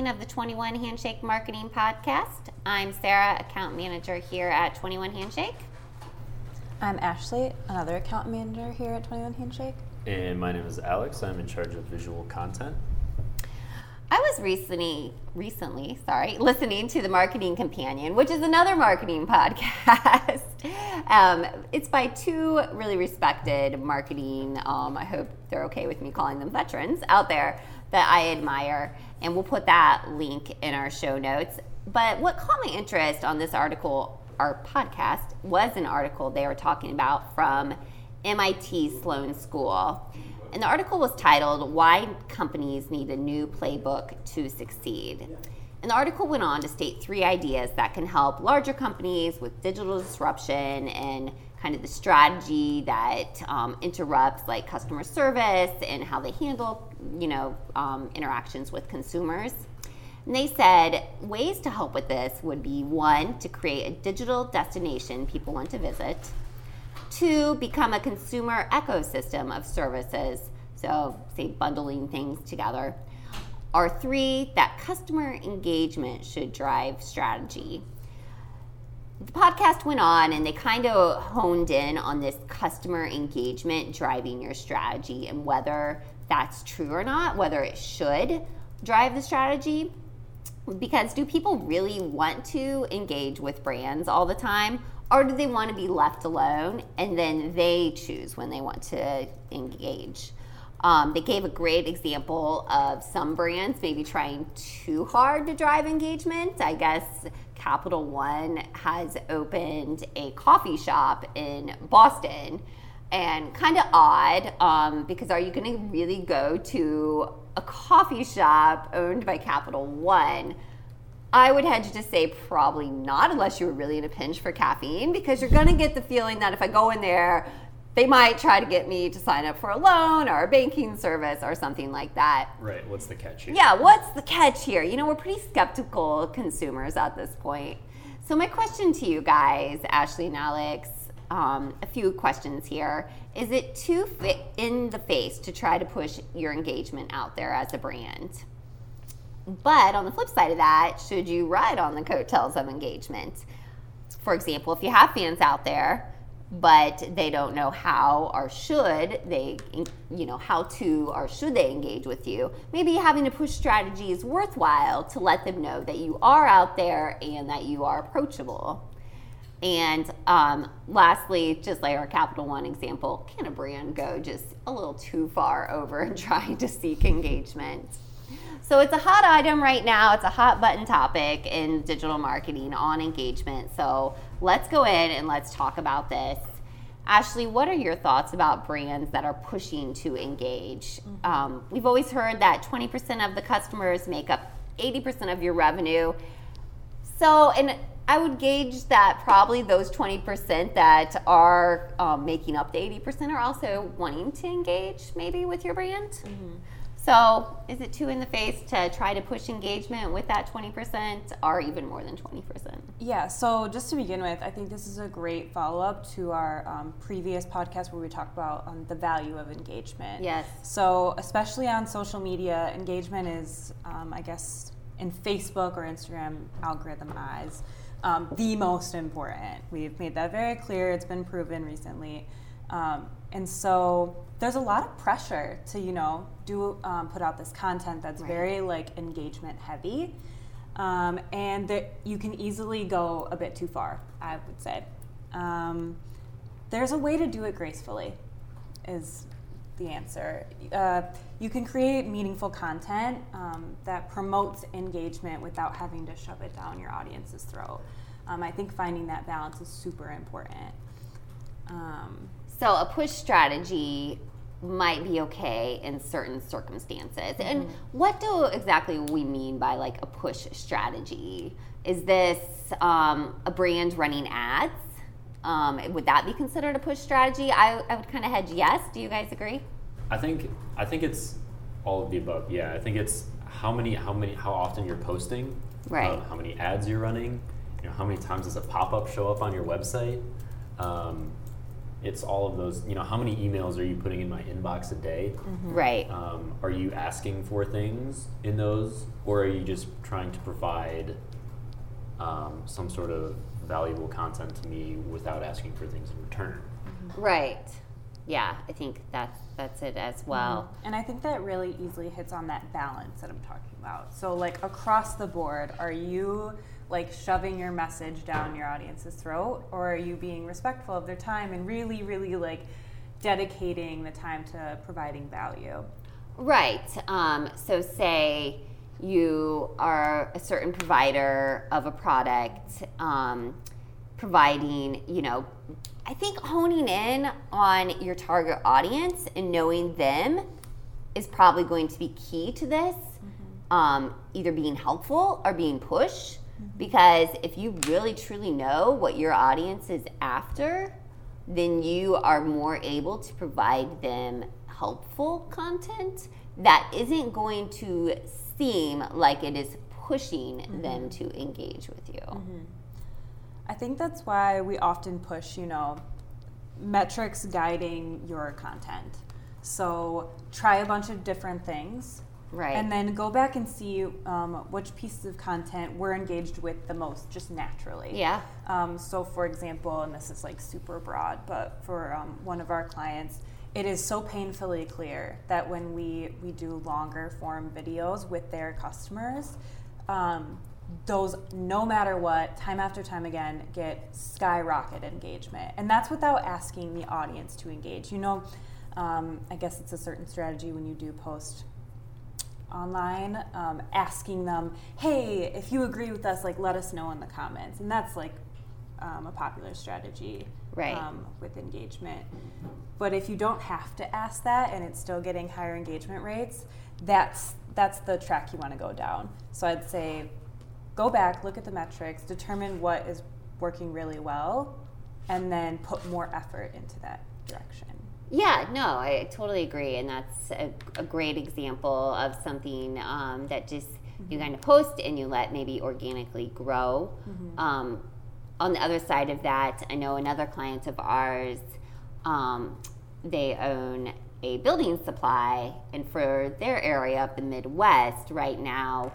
evening of the 21 Handshake Marketing Podcast. I'm Sarah, account manager here at 21 Handshake. I'm Ashley, another account manager here at 21 Handshake. And my name is Alex. I'm in charge of visual content. I was recently, recently, sorry, listening to the Marketing Companion, which is another marketing podcast. um, it's by two really respected marketing. Um, I hope they're okay with me calling them veterans out there that I admire, and we'll put that link in our show notes. But what caught my interest on this article, our podcast, was an article they were talking about from MIT Sloan School. And the article was titled Why Companies Need a New Playbook to Succeed. And the article went on to state three ideas that can help larger companies with digital disruption and kind of the strategy that um, interrupts like customer service and how they handle, you know, um, interactions with consumers. And they said ways to help with this would be one, to create a digital destination people want to visit. Two, become a consumer ecosystem of services. So, say, bundling things together. Or three, that customer engagement should drive strategy. The podcast went on and they kind of honed in on this customer engagement driving your strategy and whether that's true or not, whether it should drive the strategy. Because do people really want to engage with brands all the time? Or do they want to be left alone and then they choose when they want to engage? Um, they gave a great example of some brands maybe trying too hard to drive engagement. I guess Capital One has opened a coffee shop in Boston, and kind of odd um, because are you going to really go to a coffee shop owned by Capital One? I would hedge to say probably not unless you were really in a pinch for caffeine because you're going to get the feeling that if I go in there, they might try to get me to sign up for a loan or a banking service or something like that. Right. What's the catch here? Yeah, what's the catch here? You know, we're pretty skeptical consumers at this point. So, my question to you guys, Ashley and Alex, um, a few questions here. Is it too fit in the face to try to push your engagement out there as a brand? But on the flip side of that, should you ride on the coattails of engagement? For example, if you have fans out there, but they don't know how or should they, you know, how to or should they engage with you, maybe having to push strategy is worthwhile to let them know that you are out there and that you are approachable. And um, lastly, just like our Capital One example, can a brand go just a little too far over and trying to seek engagement? So it's a hot item right now. It's a hot button topic in digital marketing on engagement. So let's go in and let's talk about this. Ashley, what are your thoughts about brands that are pushing to engage? Mm-hmm. Um, we've always heard that 20% of the customers make up 80% of your revenue. So, and I would gauge that probably those 20% that are um, making up the 80% are also wanting to engage maybe with your brand. Mm-hmm. So, is it too in the face to try to push engagement with that 20% or even more than 20%? Yeah, so just to begin with, I think this is a great follow up to our um, previous podcast where we talked about um, the value of engagement. Yes. So, especially on social media, engagement is, um, I guess, in Facebook or Instagram algorithm eyes, um, the most important. We've made that very clear, it's been proven recently. Um, and so there's a lot of pressure to you know do um, put out this content that's right. very like engagement heavy. Um, and that you can easily go a bit too far i would say. Um, there's a way to do it gracefully is the answer. Uh, you can create meaningful content um, that promotes engagement without having to shove it down your audience's throat. Um, i think finding that balance is super important. Um, so a push strategy might be okay in certain circumstances. Mm-hmm. And what do exactly we mean by like a push strategy? Is this um, a brand running ads? Um, would that be considered a push strategy? I, I would kind of hedge yes. Do you guys agree? I think I think it's all of the above. Yeah, I think it's how many how many how often you're posting, right? Uh, how many ads you're running, you know, how many times does a pop up show up on your website? Um, it's all of those. You know, how many emails are you putting in my inbox a day? Right. Um, are you asking for things in those, or are you just trying to provide um, some sort of valuable content to me without asking for things in return? Right. Yeah, I think that's that's it as well. And I think that really easily hits on that balance that I'm talking about. So, like across the board, are you like shoving your message down your audience's throat, or are you being respectful of their time and really, really like dedicating the time to providing value? Right. Um, so, say you are a certain provider of a product, um, providing, you know, I think honing in on your target audience and knowing them is probably going to be key to this. Um, either being helpful or being pushed. Because if you really truly know what your audience is after, then you are more able to provide them helpful content that isn't going to seem like it is pushing mm-hmm. them to engage with you. Mm-hmm. I think that's why we often push, you know, metrics guiding your content. So try a bunch of different things. Right. And then go back and see um, which pieces of content we're engaged with the most, just naturally. Yeah. Um, so, for example, and this is like super broad, but for um, one of our clients, it is so painfully clear that when we, we do longer form videos with their customers, um, those, no matter what, time after time again, get skyrocket engagement. And that's without asking the audience to engage. You know, um, I guess it's a certain strategy when you do post online um, asking them hey if you agree with us like let us know in the comments. And that's like um, a popular strategy Right. um, with engagement. But if you don't have to ask that and it's still getting higher engagement rates that's that's the track you want to go down. So i'd say go back look at the metrics determine what is working really well and then put more effort into that direction Yeah, no, I totally agree, and that's a, a great example of something um, that just you kind of post and you let maybe organically grow. Um, on the other side of that, I know another client of ours, um, they own a building supply, and for their area of the Midwest right now,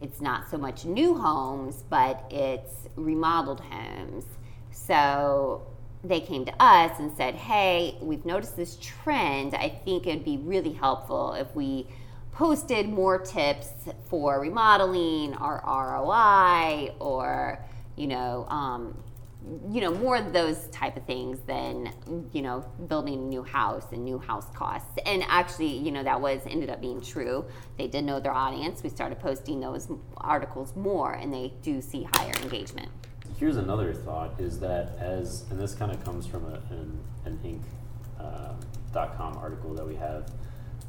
it's not so much new homes, but it's remodeled homes. So they came to us and said, Hey, we've noticed this trend. I think it'd be really helpful if we posted more tips for remodeling or ROI or, you know, um, you know, more of those type of things than, you know, building a new house and new house costs. And actually, you know, that was ended up being true. They did know their audience. We started posting those articles more and they do see higher engagement. Here's another thought: is that as and this kind of comes from a, an, an Inc. Uh, dot com article that we have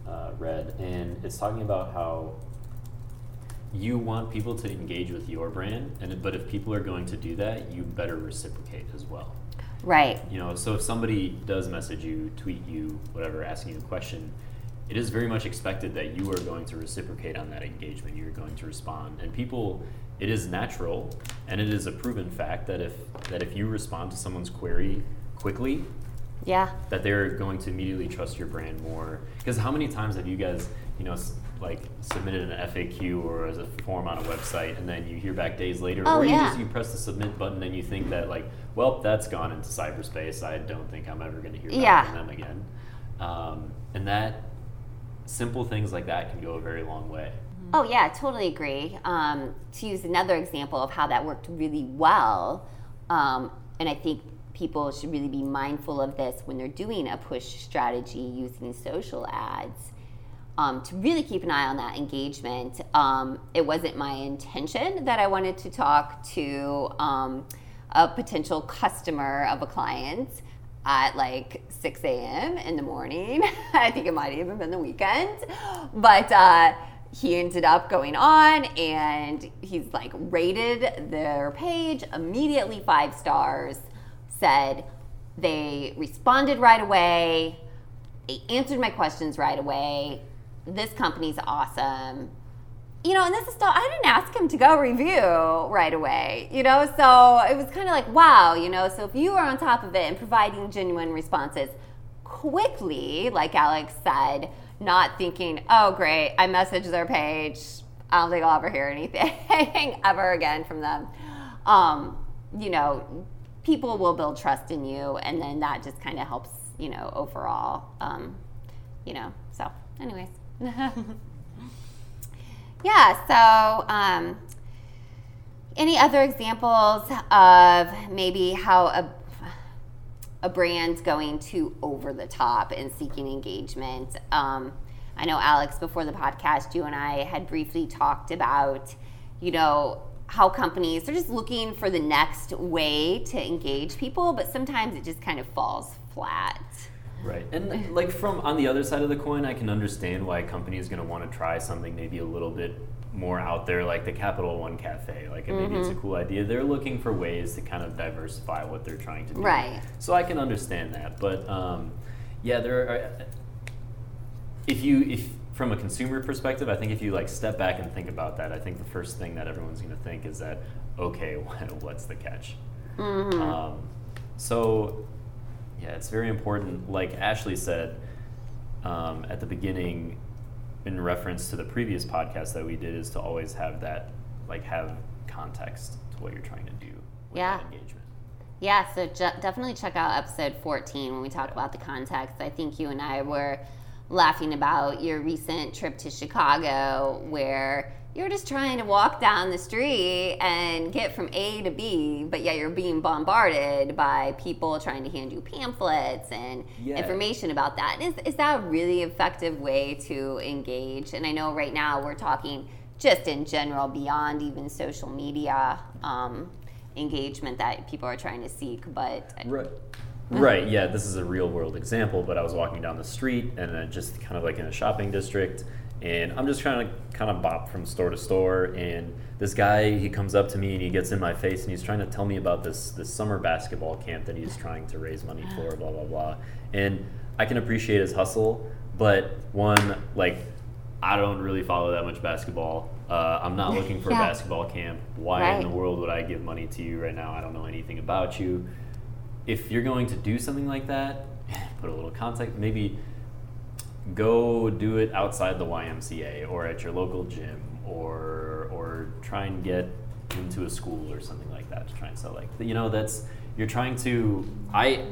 uh, read, and it's talking about how you want people to engage with your brand, and but if people are going to do that, you better reciprocate as well. Right. You know, so if somebody does message you, tweet you, whatever, asking you a question, it is very much expected that you are going to reciprocate on that engagement. You're going to respond, and people. It is natural, and it is a proven fact that if that if you respond to someone's query quickly, Yeah. that they're going to immediately trust your brand more. Because how many times have you guys, you know, like submitted an FAQ or as a form on a website, and then you hear back days later, Oh, or you yeah. just you press the submit button and you think that like, well, that's gone into cyberspace. I don't think I'm ever going to hear back Yeah. from them again. Um, and that simple things like that can go a very long way. Oh yeah, totally agree. Um, to use another example of how that worked really well, um, and I think people should really be mindful of this when they're doing a push strategy using social ads. Um, to really keep an eye on that engagement. Um, it wasn't my intention that I wanted to talk to um, a potential customer of a client at like 6 a.m. in the morning. I think it might have even been the weekend. But uh, he ended up going on and he's like rated their page immediately five stars, said they responded right away, they answered my questions right away. This company's awesome. you know, and this is still, I didn't ask him to go review right away, you know, so it was kind of like, wow, you know, so if you are on top of it and providing genuine responses quickly, like Alex said, not thinking, oh, great, I messaged their page, I don't think I'll ever hear anything ever again from them. Um, you know, people will build trust in you, and then that just kind of helps, you know, overall. Um, you know, so, anyways. yeah, so um, any other examples of maybe how a a brand going too over the top and seeking engagement? Um, I know Alex, before the podcast, you and I had briefly talked about, you know, how companies are just looking for the next way to engage people, but sometimes it just kind of falls flat. Right. And like from on the other side of the coin, I can understand why a company is going to want to try something maybe a little bit more out there, like the Capital One Cafe. Like, and maybe mm-hmm. it's a mm-hmm. cool idea. They're looking for ways to kind of diversify what they're trying to do. Right. So I can understand that, but um, yeah, there are. If you if from a consumer perspective, I think if you like step back and think about that, I think the first thing that everyone's going to think is that okay, what's the catch? Mm-hmm. Um, so yeah, it's very important. Like Ashley said um, at the beginning, in reference to the previous podcast that we did, is to always have that, like, have context to what you're trying to do with yeah. engagement. Yeah, so ju- definitely check out episode 14 when we talk about the context. I think you and I were laughing about your recent trip to Chicago where you're just trying to walk down the street and get from A to B, but yet you're being bombarded by people trying to hand you pamphlets and yeah. information about that. Is, is that a really effective way to engage? And I know right now we're talking just in general, beyond even social media um, engagement that people are trying to seek, but. Right. Right, yeah, this is a real world example, but I was walking down the street and just kind of like in a shopping district and I'm just trying to kind of bop from store to store. And this guy, he comes up to me and he gets in my face and he's trying to tell me about this this summer basketball camp that he's trying to raise money for, blah blah blah. And I can appreciate his hustle, but one like I don't really follow that much basketball. Uh, I'm not looking for yeah. a basketball camp. Why right. in the world would I give money to you right now? I don't know anything about you. If you're going to do something like that, put a little context. Maybe go do it outside the YMCA or at your local gym or or try and get into a school or something like that to try and sell like you know that's you're trying to I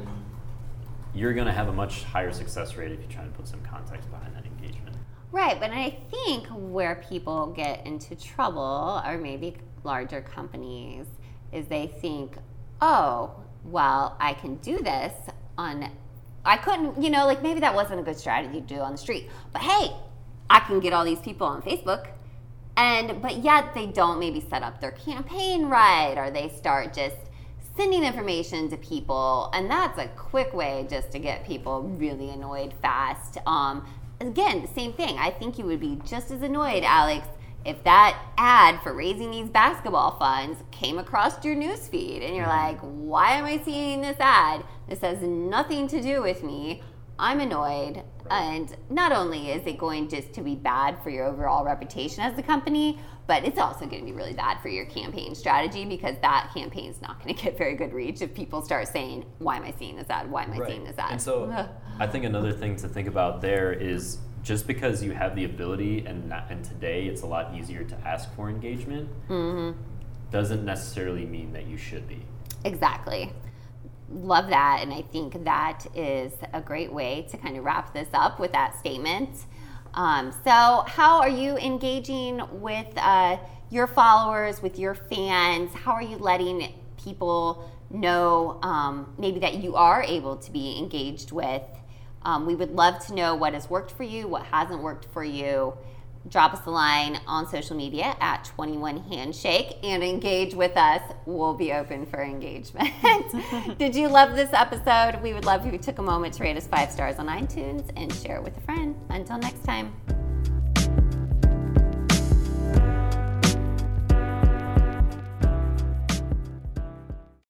you're going to have a much higher success rate if you try and put some context behind that engagement. Right, but I think where people get into trouble or maybe larger companies is they think, "Oh, well, I can do this on I couldn't, you know, like maybe that wasn't a good strategy to do on the street. But hey, I can get all these people on Facebook. And but yet they don't maybe set up their campaign right or they start just sending information to people and that's a quick way just to get people really annoyed fast um, again same thing i think you would be just as annoyed alex if that ad for raising these basketball funds came across your newsfeed and you're mm-hmm. like, why am I seeing this ad? This has nothing to do with me. I'm annoyed. And not only is it going just to be bad for your overall reputation as a company, but it's also going to be really bad for your campaign strategy because that campaign is not going to get very good reach if people start saying, Why am I seeing this ad? Why am I right. seeing this ad? And so I think another thing to think about there is just because you have the ability and not, and today it's a lot easier to ask for engagement mm-hmm. doesn't necessarily mean that you should be. Exactly. Love that and i think that is a great way to kind of wrap this up with that statement. Um, so how are you engaging with uh, your followers with your fans? How are you letting people know um, maybe that you are able to be engaged with um, we would love to know what has worked for you, what hasn't worked for you. Drop us a line on social media at 21 Handshake and engage with us. We'll be open for engagement. Did you love this episode? We would love if you took a moment to rate us five stars on iTunes and share it with a friend. Until next time.